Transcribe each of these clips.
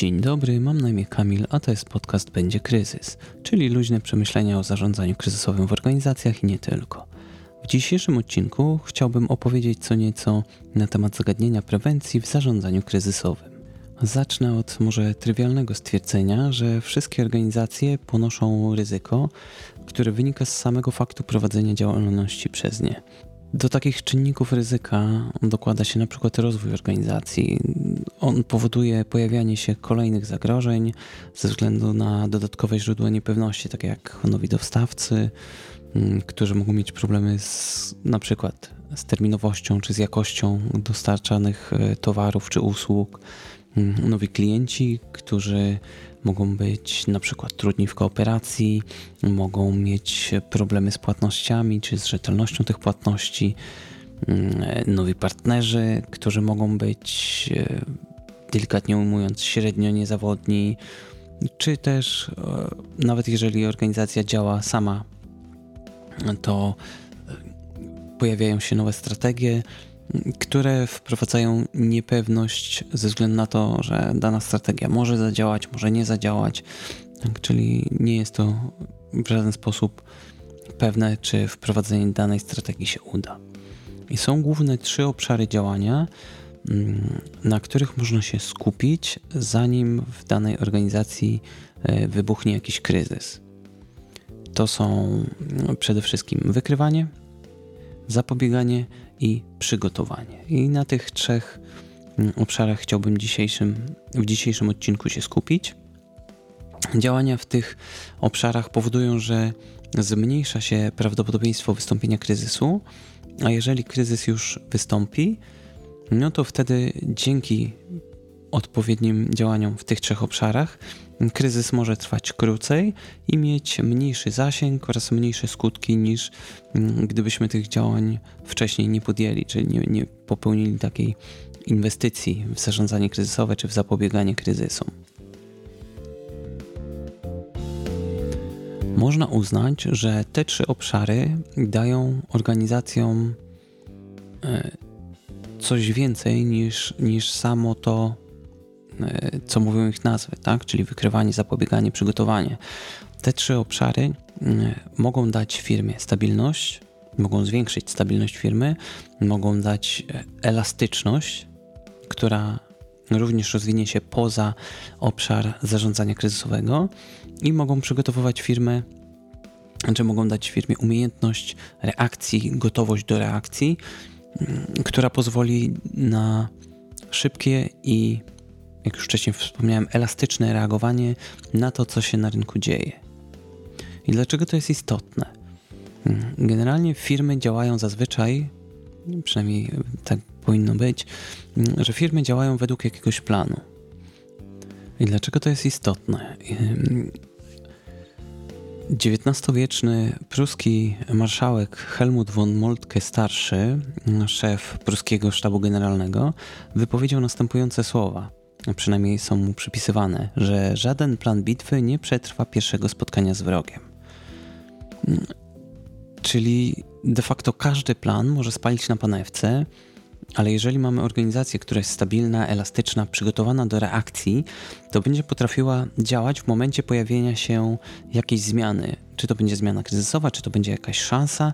Dzień dobry, mam na imię Kamil, a to jest podcast Będzie Kryzys, czyli luźne przemyślenia o zarządzaniu kryzysowym w organizacjach i nie tylko. W dzisiejszym odcinku chciałbym opowiedzieć co nieco na temat zagadnienia prewencji w zarządzaniu kryzysowym. Zacznę od może trywialnego stwierdzenia, że wszystkie organizacje ponoszą ryzyko, które wynika z samego faktu prowadzenia działalności przez nie. Do takich czynników ryzyka dokłada się na przykład rozwój organizacji. On powoduje pojawianie się kolejnych zagrożeń ze względu na dodatkowe źródła niepewności, takie jak nowi dostawcy, mm, którzy mogą mieć problemy z, na przykład z terminowością czy z jakością dostarczanych e, towarów czy usług, mm, nowi klienci, którzy mogą być na przykład trudni w kooperacji, mogą mieć problemy z płatnościami czy z rzetelnością tych płatności, mm, nowi partnerzy, którzy mogą być e, delikatnie ujmując średnio niezawodni, czy też e, nawet jeżeli organizacja działa sama, to e, pojawiają się nowe strategie, które wprowadzają niepewność ze względu na to, że dana strategia może zadziałać, może nie zadziałać, tak, czyli nie jest to w żaden sposób pewne, czy wprowadzenie danej strategii się uda. I są główne trzy obszary działania, na których można się skupić, zanim w danej organizacji e, wybuchnie jakiś kryzys. To są no, przede wszystkim wykrywanie, zapobieganie i przygotowanie. I na tych trzech mm, obszarach chciałbym dzisiejszym, w dzisiejszym odcinku się skupić. Działania w tych obszarach powodują, że zmniejsza się prawdopodobieństwo wystąpienia kryzysu, a jeżeli kryzys już wystąpi, no to wtedy dzięki odpowiednim działaniom w tych trzech obszarach kryzys może trwać krócej i mieć mniejszy zasięg oraz mniejsze skutki niż mm, gdybyśmy tych działań wcześniej nie podjęli, czyli nie, nie popełnili takiej inwestycji w zarządzanie kryzysowe czy w zapobieganie kryzysom. Można uznać, że te trzy obszary dają organizacjom e, coś więcej niż, niż samo to E, co mówią ich nazwy, tak? czyli wykrywanie, zapobieganie, przygotowanie. Te trzy obszary mogą dać firmie stabilność, mogą zwiększyć stabilność firmy, mogą dać e, elastyczność, która również rozwinie się poza obszar zarządzania kryzysowego i mogą przygotowywać firmę, czy mogą dać firmie umiejętność reakcji, gotowość do reakcji, która pozwoli na szybkie i jak już wcześniej wspomniałem, elastyczne reagowanie na to, co się na rynku dzieje. I dlaczego to jest istotne? Hmm, generalnie firmy działają zazwyczaj, przynajmniej tak powinno być, hmm, że firmy działają według jakiegoś planu. I dlaczego to jest istotne? XIX-wieczny pruski marszałek Helmut von Moltke starszy, szef pruskiego sztabu generalnego, wypowiedział następujące słowa – przynajmniej są mu przypisywane, że żaden plan bitwy nie przetrwa pierwszego spotkania z wrogiem. Czyli de facto każdy plan może spalić na panewce, ale jeżeli mamy organizację, która jest stabilna, elastyczna, przygotowana do reakcji, to będzie potrafiła działać w momencie pojawienia się jakiejś zmiany. Czy to będzie zmiana kryzysowa, czy to będzie jakaś szansa,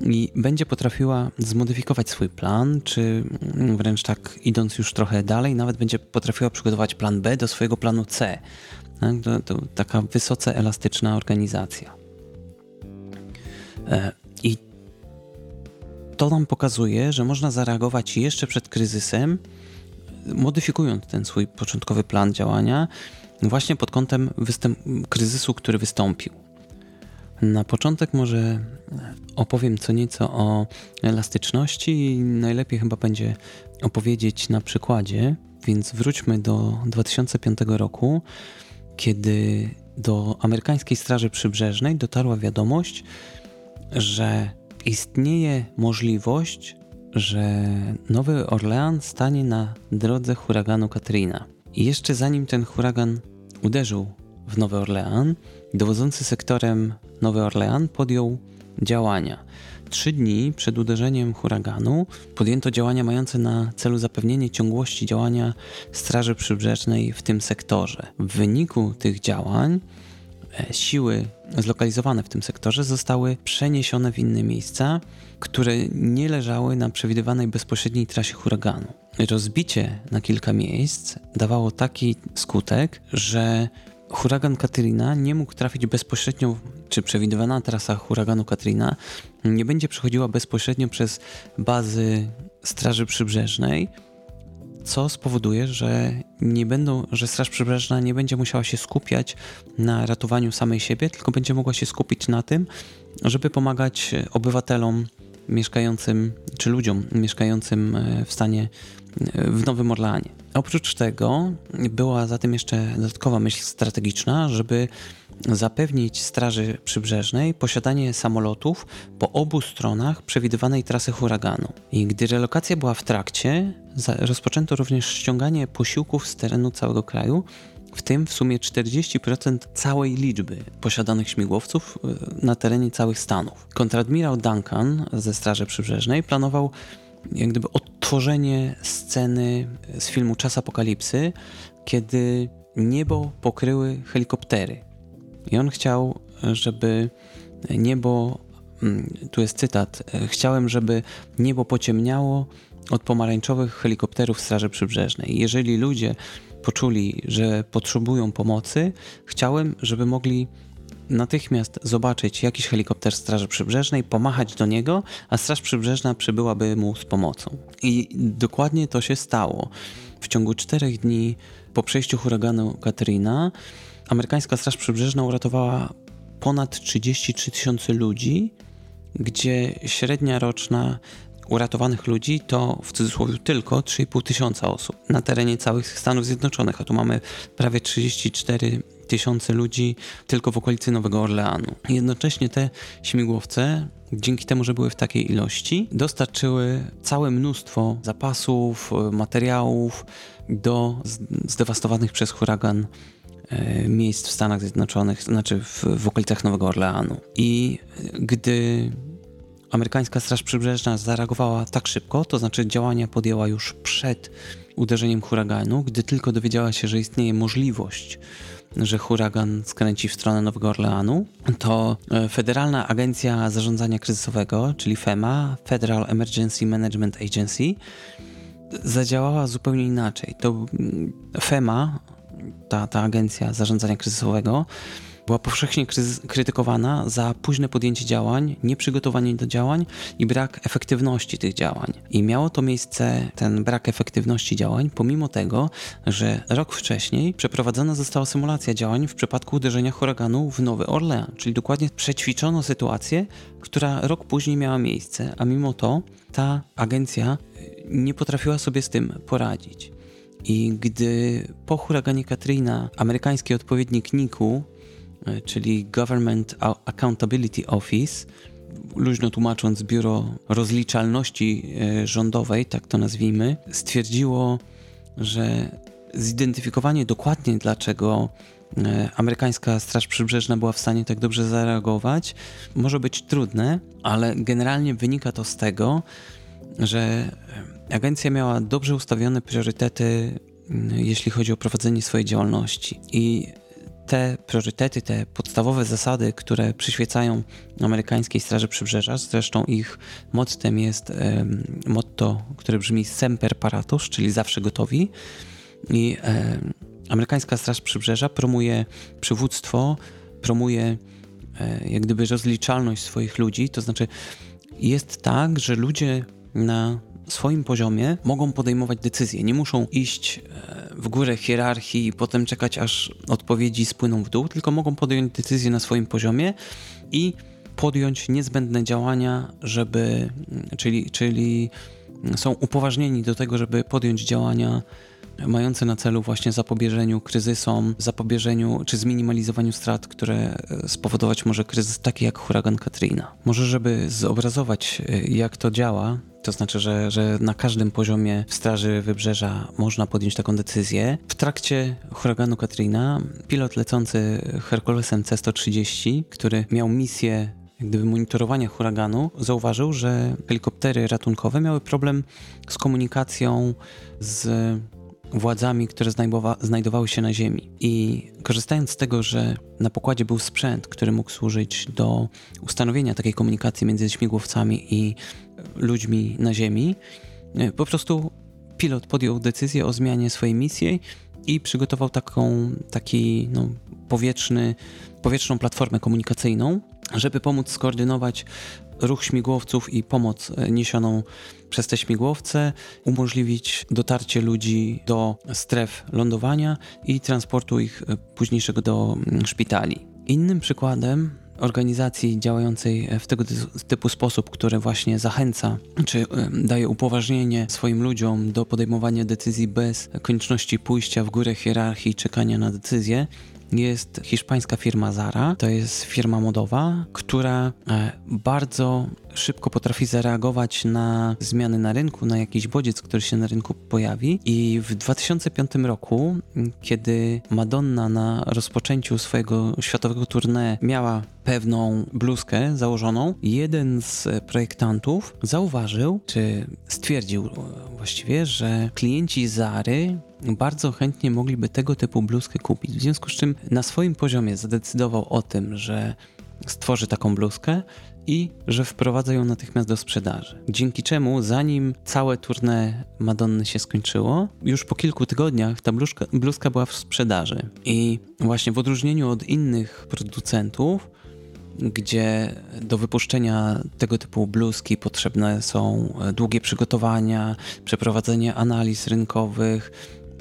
i będzie potrafiła zmodyfikować swój plan, czy wręcz tak idąc już trochę dalej, nawet będzie potrafiła przygotować plan B do swojego planu C. Tak? To, to taka wysoce elastyczna organizacja. To nam pokazuje, że można zareagować jeszcze przed kryzysem, modyfikując ten swój początkowy plan działania, właśnie pod kątem kryzysu, który wystąpił. Na początek może opowiem co nieco o elastyczności i najlepiej chyba będzie opowiedzieć na przykładzie, więc wróćmy do 2005 roku, kiedy do amerykańskiej Straży Przybrzeżnej dotarła wiadomość, że istnieje możliwość, że Nowy Orlean stanie na drodze huraganu Katrina. I jeszcze zanim ten huragan uderzył w Nowy Orlean, dowodzący sektorem Nowy Orlean podjął działania. Trzy dni przed uderzeniem huraganu podjęto działania mające na celu zapewnienie ciągłości działania Straży Przybrzeżnej w tym sektorze. W wyniku tych działań siły zlokalizowane w tym sektorze zostały przeniesione w inne miejsca, które nie leżały na przewidywanej bezpośredniej trasie huraganu. Rozbicie na kilka miejsc dawało taki skutek, że huragan Katrina nie mógł trafić bezpośrednio, czy przewidywana trasa huraganu Katrina nie będzie przechodziła bezpośrednio przez bazy Straży Przybrzeżnej, co spowoduje, że nie będą, że Straż Przybrzeżna nie będzie musiała się skupiać na ratowaniu samej siebie, tylko będzie mogła się skupić na tym, żeby pomagać obywatelom mieszkającym, czy ludziom mieszkającym e, w stanie e, w Nowym Orleanie. Oprócz tego była za tym jeszcze dodatkowa myśl strategiczna, żeby zapewnić Straży Przybrzeżnej posiadanie samolotów po obu stronach przewidywanej trasy huraganu. I gdy relokacja była w trakcie, rozpoczęto również ściąganie posiłków z terenu całego kraju, w tym w sumie 40% całej liczby posiadanych śmigłowców e, na terenie całych Stanów. Kontradmirał Duncan ze Straży Przybrzeżnej planował jak gdyby odtworzenie sceny z filmu Czas Apokalipsy, kiedy niebo pokryły helikoptery. I on chciał, żeby niebo, mm, tu jest cytat, chciałem, żeby niebo pociemniało od pomarańczowych helikopterów Straży Przybrzeżnej. Jeżeli ludzie poczuli, że potrzebują pomocy, chciałem, żeby mogli natychmiast zobaczyć jakiś helikopter Straży Przybrzeżnej, pomachać do niego, a Straż Przybrzeżna przybyłaby mu z pomocą. I dokładnie to się stało. W ciągu czterech dni po przejściu huraganu Katrina amerykańska Straż Przybrzeżna uratowała ponad 33 tysiące ludzi, gdzie średnia roczna uratowanych ludzi to w cudzysłowie tylko 3,5 tysiąca osób na terenie całych Stanów Zjednoczonych, a tu mamy prawie 34 tysiące ludzi tylko w okolicy Nowego Orleanu. Jednocześnie te śmigłowce dzięki temu, że były w takiej ilości, dostarczyły całe mnóstwo zapasów, materiałów do zdewastowanych przez huragan e, miejsc w Stanach Zjednoczonych, znaczy w, w okolicach Nowego Orleanu. I gdy amerykańska Straż Przybrzeżna zareagowała tak szybko, to znaczy działania podjęła już przed uderzeniem huraganu, gdy tylko dowiedziała się, że istnieje możliwość że huragan skręci w stronę Nowego Orleanu, to e, Federalna Agencja Zarządzania Kryzysowego, czyli FEMA, Federal Emergency Management Agency, zadziałała zupełnie inaczej. To mm, FEMA, ta, ta agencja zarządzania kryzysowego, była powszechnie krytykowana za późne podjęcie działań, nieprzygotowanie do działań i brak efektywności tych działań. I miało to miejsce, ten brak efektywności działań, pomimo tego, że rok wcześniej przeprowadzona została symulacja działań w przypadku uderzenia huraganu w Nowy Orlean, czyli dokładnie przećwiczono sytuację, która rok później miała miejsce, a mimo to ta agencja nie potrafiła sobie z tym poradzić. I gdy po huraganie Katrina amerykański odpowiednik NIKU E, czyli Government Accountability Office, luźno tłumacząc Biuro Rozliczalności e, Rządowej, tak to nazwijmy, stwierdziło, że zidentyfikowanie dokładnie dlaczego e, amerykańska Straż Przybrzeżna była w stanie tak dobrze zareagować, może być trudne, ale generalnie wynika to z tego, że agencja miała dobrze ustawione priorytety, jeśli chodzi o prowadzenie swojej działalności. I te priorytety, te podstawowe zasady, które przyświecają amerykańskiej Straży Przybrzeża, zresztą ich mottem jest motto, które brzmi Semper Paratus, czyli zawsze gotowi. I amerykańska Straż Przybrzeża promuje przywództwo, promuje e, jak gdyby rozliczalność swoich ludzi, to znaczy jest tak, że ludzie na swoim poziomie mogą podejmować decyzje. Nie muszą iść e, w górę hierarchii i potem czekać, aż odpowiedzi spłyną w dół, tylko mogą podjąć decyzje na swoim poziomie i podjąć niezbędne działania, żeby, czyli, czyli są upoważnieni do tego, żeby podjąć działania mające na celu właśnie zapobieżeniu kryzysom, zapobieżeniu czy zminimalizowaniu strat, które spowodować może kryzys taki jak huragan Katrina. Może żeby zobrazować jak to działa, to znaczy, że, że na każdym poziomie w Straży Wybrzeża można podjąć taką decyzję. W trakcie huraganu Katrina pilot lecący Herkulesem C-130, który miał misję gdyby monitorowania huraganu zauważył, że helikoptery ratunkowe miały problem z komunikacją z władzami, które znajdowały się na Ziemi. I korzystając z tego, że na pokładzie był sprzęt, który mógł służyć do ustanowienia takiej komunikacji między śmigłowcami i ludźmi na Ziemi, e, po prostu pilot podjął decyzję o zmianie swojej misji i przygotował taką, taki no, powietrzny, powietrzną platformę komunikacyjną, żeby pomóc skoordynować ruch śmigłowców i pomoc e, niesioną przez te śmigłowce, umożliwić dotarcie ludzi do stref lądowania i transportu ich e, późniejszego do mm, szpitali. Innym przykładem organizacji działającej w tego typu sposób, który właśnie zachęca czy daje upoważnienie swoim ludziom do podejmowania decyzji bez konieczności pójścia w górę hierarchii i czekania na decyzję, jest hiszpańska firma Zara. To jest firma modowa, która e, bardzo szybko potrafi zareagować na zmiany na rynku, na jakiś bodziec, który się na rynku pojawi. I w 2005 roku, kiedy Madonna na rozpoczęciu swojego światowego tournée miała pewną bluzkę założoną, jeden z projektantów zauważył, czy stwierdził właściwie, że klienci Zary bardzo chętnie mogliby tego typu bluzkę kupić. W związku z czym na swoim poziomie zadecydował o tym, że stworzy taką bluzkę i że wprowadza ją natychmiast do sprzedaży. Dzięki czemu, zanim całe tournée Madonny się skończyło, już po kilku tygodniach ta bluzka, bluzka była w sprzedaży. I właśnie w odróżnieniu od innych producentów, gdzie do wypuszczenia tego typu bluzki potrzebne są długie przygotowania, przeprowadzenie analiz rynkowych,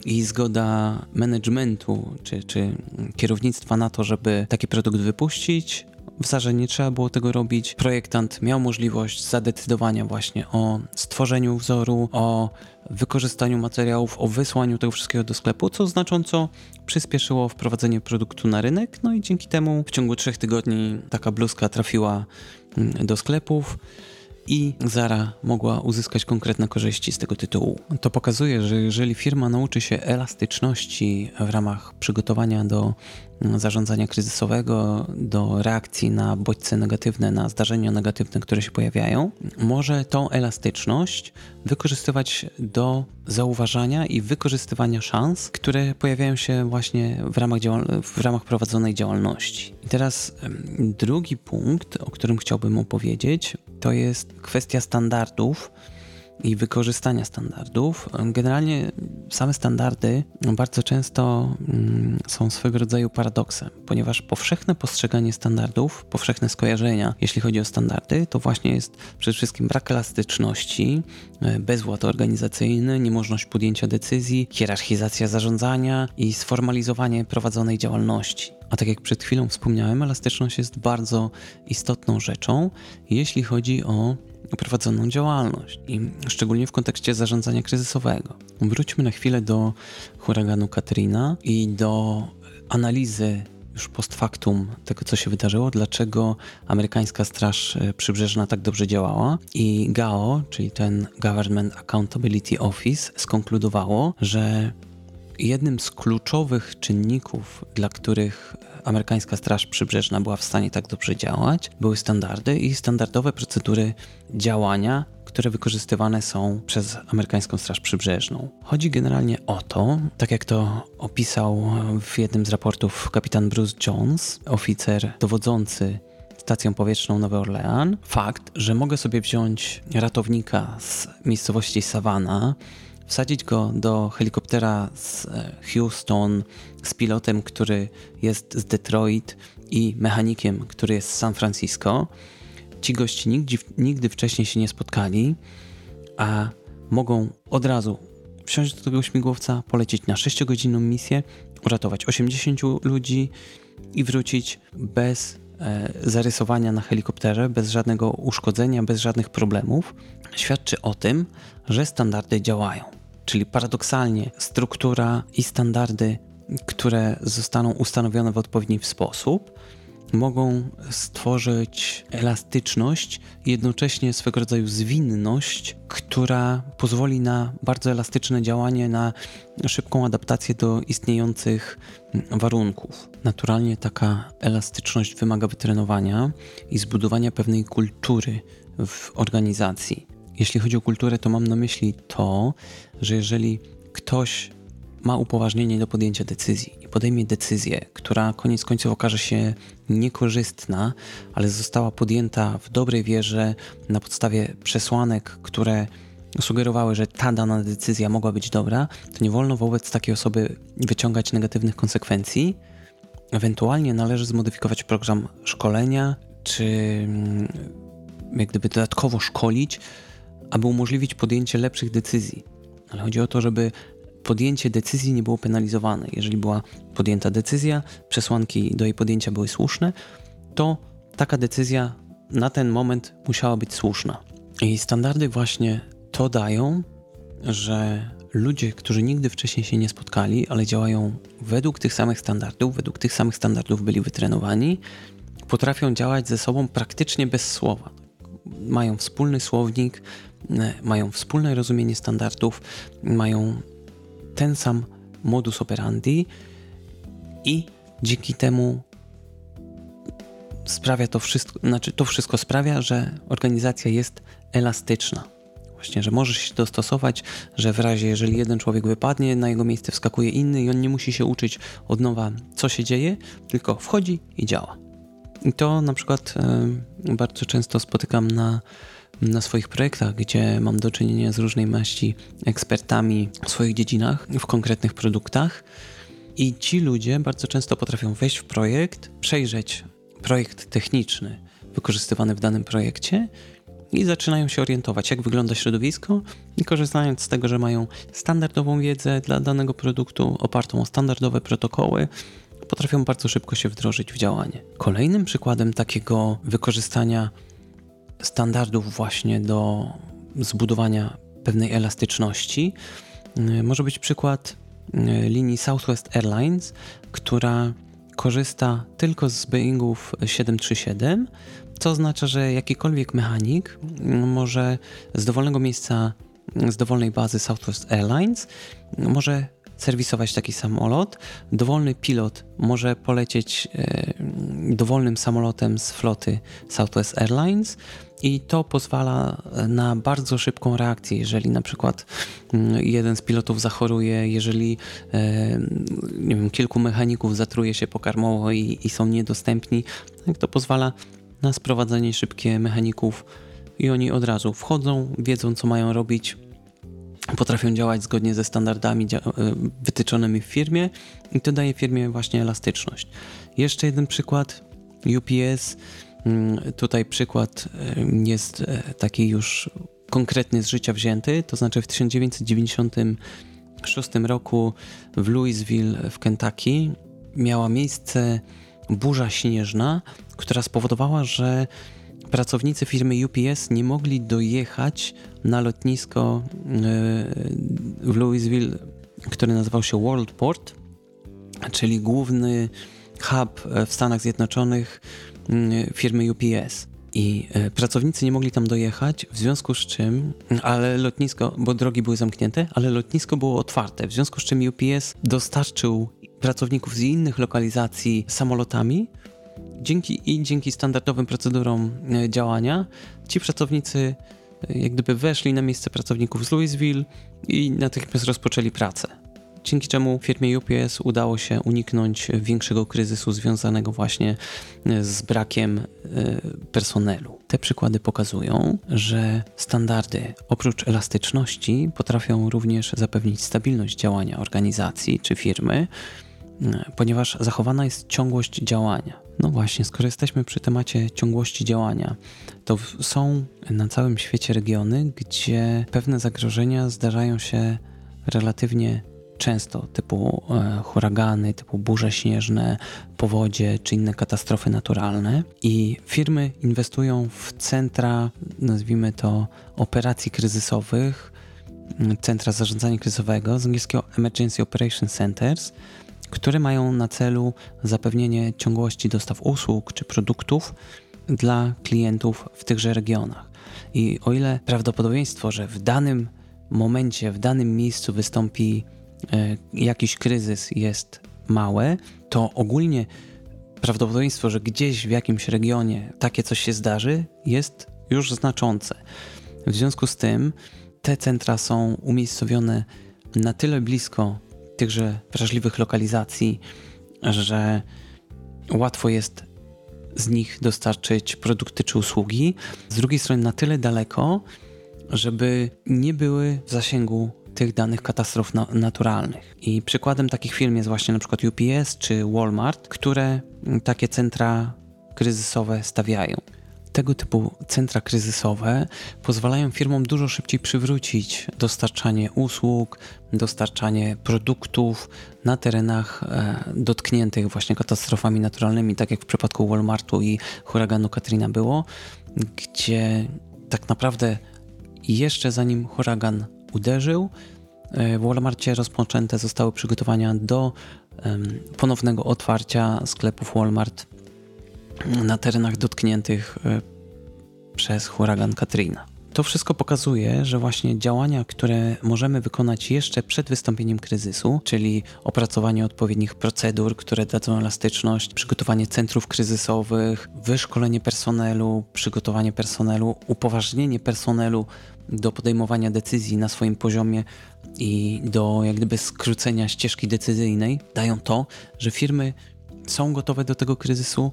i zgoda managementu czy, czy kierownictwa na to, żeby taki produkt wypuścić. W Zarze nie trzeba było tego robić. Projektant miał możliwość zadecydowania właśnie o stworzeniu wzoru, o wykorzystaniu materiałów, o wysłaniu tego wszystkiego do sklepu, co znacząco przyspieszyło wprowadzenie produktu na rynek. No i dzięki temu w ciągu trzech tygodni taka bluzka trafiła mm, do sklepów i Zara mogła uzyskać konkretne korzyści z tego tytułu. To pokazuje, że jeżeli firma nauczy się elastyczności w ramach przygotowania do zarządzania kryzysowego, do reakcji na bodźce negatywne, na zdarzenia negatywne, które się pojawiają, może tą elastyczność wykorzystywać do zauważania i wykorzystywania szans, które pojawiają się właśnie w ramach, w ramach prowadzonej działalności. I teraz drugi punkt, o którym chciałbym opowiedzieć, to jest kwestia standardów i wykorzystania standardów. Generalnie same standardy bardzo często mm, są swego rodzaju paradoksem, ponieważ powszechne postrzeganie standardów, powszechne skojarzenia, jeśli chodzi o standardy, to właśnie jest przede wszystkim brak elastyczności, e, bezład organizacyjny, niemożność podjęcia decyzji, hierarchizacja zarządzania i sformalizowanie prowadzonej działalności. A tak jak przed chwilą wspomniałem, elastyczność jest bardzo istotną rzeczą, jeśli chodzi o prowadzoną działalność i szczególnie w kontekście zarządzania kryzysowego. Wróćmy na chwilę do huraganu Katrina i do analizy już post factum tego, co się wydarzyło, dlaczego amerykańska Straż Przybrzeżna tak dobrze działała. I GAO, czyli ten Government Accountability Office, skonkludowało, że jednym z kluczowych czynników, dla których amerykańska Straż Przybrzeżna była w stanie tak dobrze działać, były standardy i standardowe procedury działania, które wykorzystywane są przez amerykańską Straż Przybrzeżną. Chodzi generalnie o to, tak jak to opisał w jednym z raportów kapitan Bruce Jones, oficer dowodzący stacją powietrzną Nowy Orlean, fakt, że mogę sobie wziąć ratownika z miejscowości Savannah, wsadzić go do helikoptera z e, Houston, z pilotem, który jest z Detroit i mechanikiem, który jest z San Francisco. Ci gości nigdy, nigdy wcześniej się nie spotkali, a mogą od razu wsiąść do tego śmigłowca, polecieć na 6-godzinną misję, uratować 80 ludzi i wrócić bez e, zarysowania na helikopterze, bez żadnego uszkodzenia, bez żadnych problemów, świadczy o tym, że standardy działają. Czyli paradoksalnie struktura i standardy, które zostaną ustanowione w odpowiedni sposób, mogą stworzyć elastyczność i jednocześnie swego rodzaju zwinność, która pozwoli na bardzo elastyczne działanie, na szybką adaptację do istniejących warunków. Naturalnie taka elastyczność wymaga wytrenowania i zbudowania pewnej kultury w organizacji. Jeśli chodzi o kulturę, to mam na myśli to, że jeżeli ktoś ma upoważnienie do podjęcia decyzji i podejmie decyzję, która koniec końców okaże się niekorzystna, ale została podjęta w dobrej wierze na podstawie przesłanek, które sugerowały, że ta dana decyzja mogła być dobra, to nie wolno wobec takiej osoby wyciągać negatywnych konsekwencji. Ewentualnie należy zmodyfikować program szkolenia, czy mm, jak gdyby dodatkowo szkolić, aby umożliwić podjęcie lepszych decyzji. Ale chodzi o to, żeby podjęcie decyzji nie było penalizowane. Jeżeli była podjęta decyzja, przesłanki do jej podjęcia były słuszne, to taka decyzja na ten moment musiała być słuszna. I standardy właśnie to dają, że ludzie, którzy nigdy wcześniej się nie spotkali, ale działają według tych samych standardów, według tych samych standardów byli wytrenowani, potrafią działać ze sobą praktycznie bez słowa. Mają wspólny słownik, mają wspólne rozumienie standardów, mają ten sam modus operandi i dzięki temu sprawia to wszystko, znaczy to wszystko sprawia, że organizacja jest elastyczna. Właśnie, że możesz się dostosować, że w razie, jeżeli jeden człowiek wypadnie, na jego miejsce wskakuje inny i on nie musi się uczyć od nowa, co się dzieje, tylko wchodzi i działa. I to na przykład y, bardzo często spotykam na na swoich projektach, gdzie mam do czynienia z różnej maści ekspertami w swoich dziedzinach, w konkretnych produktach. I ci ludzie bardzo często potrafią wejść w projekt, przejrzeć projekt techniczny wykorzystywany w danym projekcie i zaczynają się orientować, jak wygląda środowisko, i korzystając z tego, że mają standardową wiedzę dla danego produktu, opartą o standardowe protokoły, potrafią bardzo szybko się wdrożyć w działanie. Kolejnym przykładem takiego wykorzystania standardów właśnie do zbudowania pewnej elastyczności y, może być przykład y, linii Southwest Airlines, która korzysta tylko z Boeingów 737, co oznacza, że jakikolwiek mechanik może z dowolnego miejsca, z dowolnej bazy Southwest Airlines może serwisować taki samolot. Dowolny pilot może polecieć dowolnym samolotem z floty Southwest Airlines i to pozwala na bardzo szybką reakcję, jeżeli na przykład mm, jeden z pilotów zachoruje, jeżeli e, nie wiem, kilku mechaników zatruje się pokarmowo i, i są niedostępni, to pozwala na sprowadzenie szybkie mechaników i oni od razu wchodzą, wiedzą co mają robić, potrafią działać zgodnie ze standardami e, wytyczonymi w firmie i to daje firmie właśnie elastyczność. Jeszcze jeden przykład UPS Mm, tutaj przykład jest e, taki już konkretny z życia wzięty, to znaczy w 1996 roku w Louisville w Kentucky miała miejsce burza śnieżna, która spowodowała, że pracownicy firmy UPS nie mogli dojechać na lotnisko e, w Louisville, które nazywał się Worldport, czyli główny hub w Stanach Zjednoczonych Mm, firmy UPS. I e, pracownicy nie mogli tam dojechać, w związku z czym, ale lotnisko, bo drogi były zamknięte, ale lotnisko było otwarte, w związku z czym UPS dostarczył pracowników z innych lokalizacji samolotami. Dzięki i dzięki standardowym procedurom e, działania, ci pracownicy e, jak gdyby weszli na miejsce pracowników z Louisville i natychmiast rozpoczęli pracę dzięki czemu firmie UPS udało się uniknąć większego kryzysu związanego właśnie e, z brakiem personelu. Te przykłady pokazują, że standardy oprócz elastyczności potrafią również zapewnić stabilność działania organizacji czy firmy, ponieważ zachowana jest ciągłość działania. No właśnie, skoro jesteśmy przy temacie ciągłości działania, to są na całym świecie regiony, gdzie pewne zagrożenia zdarzają się relatywnie często, typu e, huragany, typu burze śnieżne, powodzie czy inne katastrofy naturalne. I firmy inwestują w centra, nazwijmy to, operacji kryzysowych, centra zarządzania kryzysowego, z angielskiego Emergency Operation Centers, które mają na celu zapewnienie ciągłości dostaw usług czy produktów dla klientów w tychże regionach. I o ile prawdopodobieństwo, że w danym momencie, w danym miejscu wystąpi e, jakiś kryzys jest małe, to ogólnie prawdopodobieństwo, że gdzieś w jakimś regionie takie coś się zdarzy, jest już znaczące. W związku z tym te centra są umiejscowione na tyle blisko tychże wrażliwych lokalizacji, że łatwo jest z nich dostarczyć produkty czy usługi. Z drugiej strony na tyle daleko, żeby nie były w zasięgu tych danych katastrof na naturalnych. I przykładem takich firm jest właśnie na przykład UPS czy Walmart, które takie centra kryzysowe stawiają. Tego typu centra kryzysowe pozwalają firmom dużo szybciej przywrócić dostarczanie usług, dostarczanie produktów na terenach e, dotkniętych właśnie katastrofami naturalnymi, tak jak w przypadku Walmartu i huraganu Katrina było, gdzie tak naprawdę jeszcze zanim huragan uderzył, e, w Walmartie rozpoczęte zostały przygotowania do ponownego otwarcia sklepów Walmart na terenach dotkniętych e, przez huragan Katrina. To wszystko pokazuje, że właśnie działania, które możemy wykonać jeszcze przed wystąpieniem kryzysu, czyli opracowanie odpowiednich procedur, które dadzą elastyczność, przygotowanie centrów kryzysowych, wyszkolenie personelu, przygotowanie personelu, upoważnienie personelu do podejmowania decyzji na swoim poziomie i do jak gdyby skrócenia ścieżki decyzyjnej, dają to, że firmy są gotowe do tego kryzysu,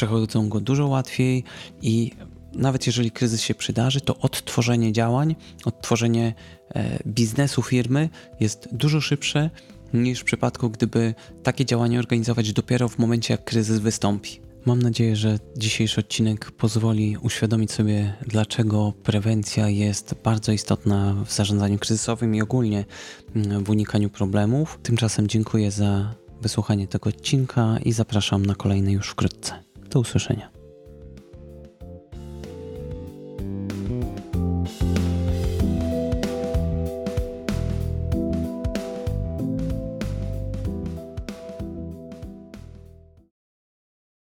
przechodzą go dużo łatwiej i nawet jeżeli kryzys się przydarzy, to odtworzenie działań, odtworzenie e, biznesu firmy jest dużo szybsze niż w przypadku, gdyby takie działania organizować dopiero w momencie, jak kryzys wystąpi. Mam nadzieję, że dzisiejszy odcinek pozwoli uświadomić sobie, dlaczego prewencja jest bardzo istotna w zarządzaniu kryzysowym i ogólnie mm, w unikaniu problemów. Tymczasem dziękuję za wysłuchanie tego odcinka i zapraszam na kolejny już wkrótce. Do usłyszenia.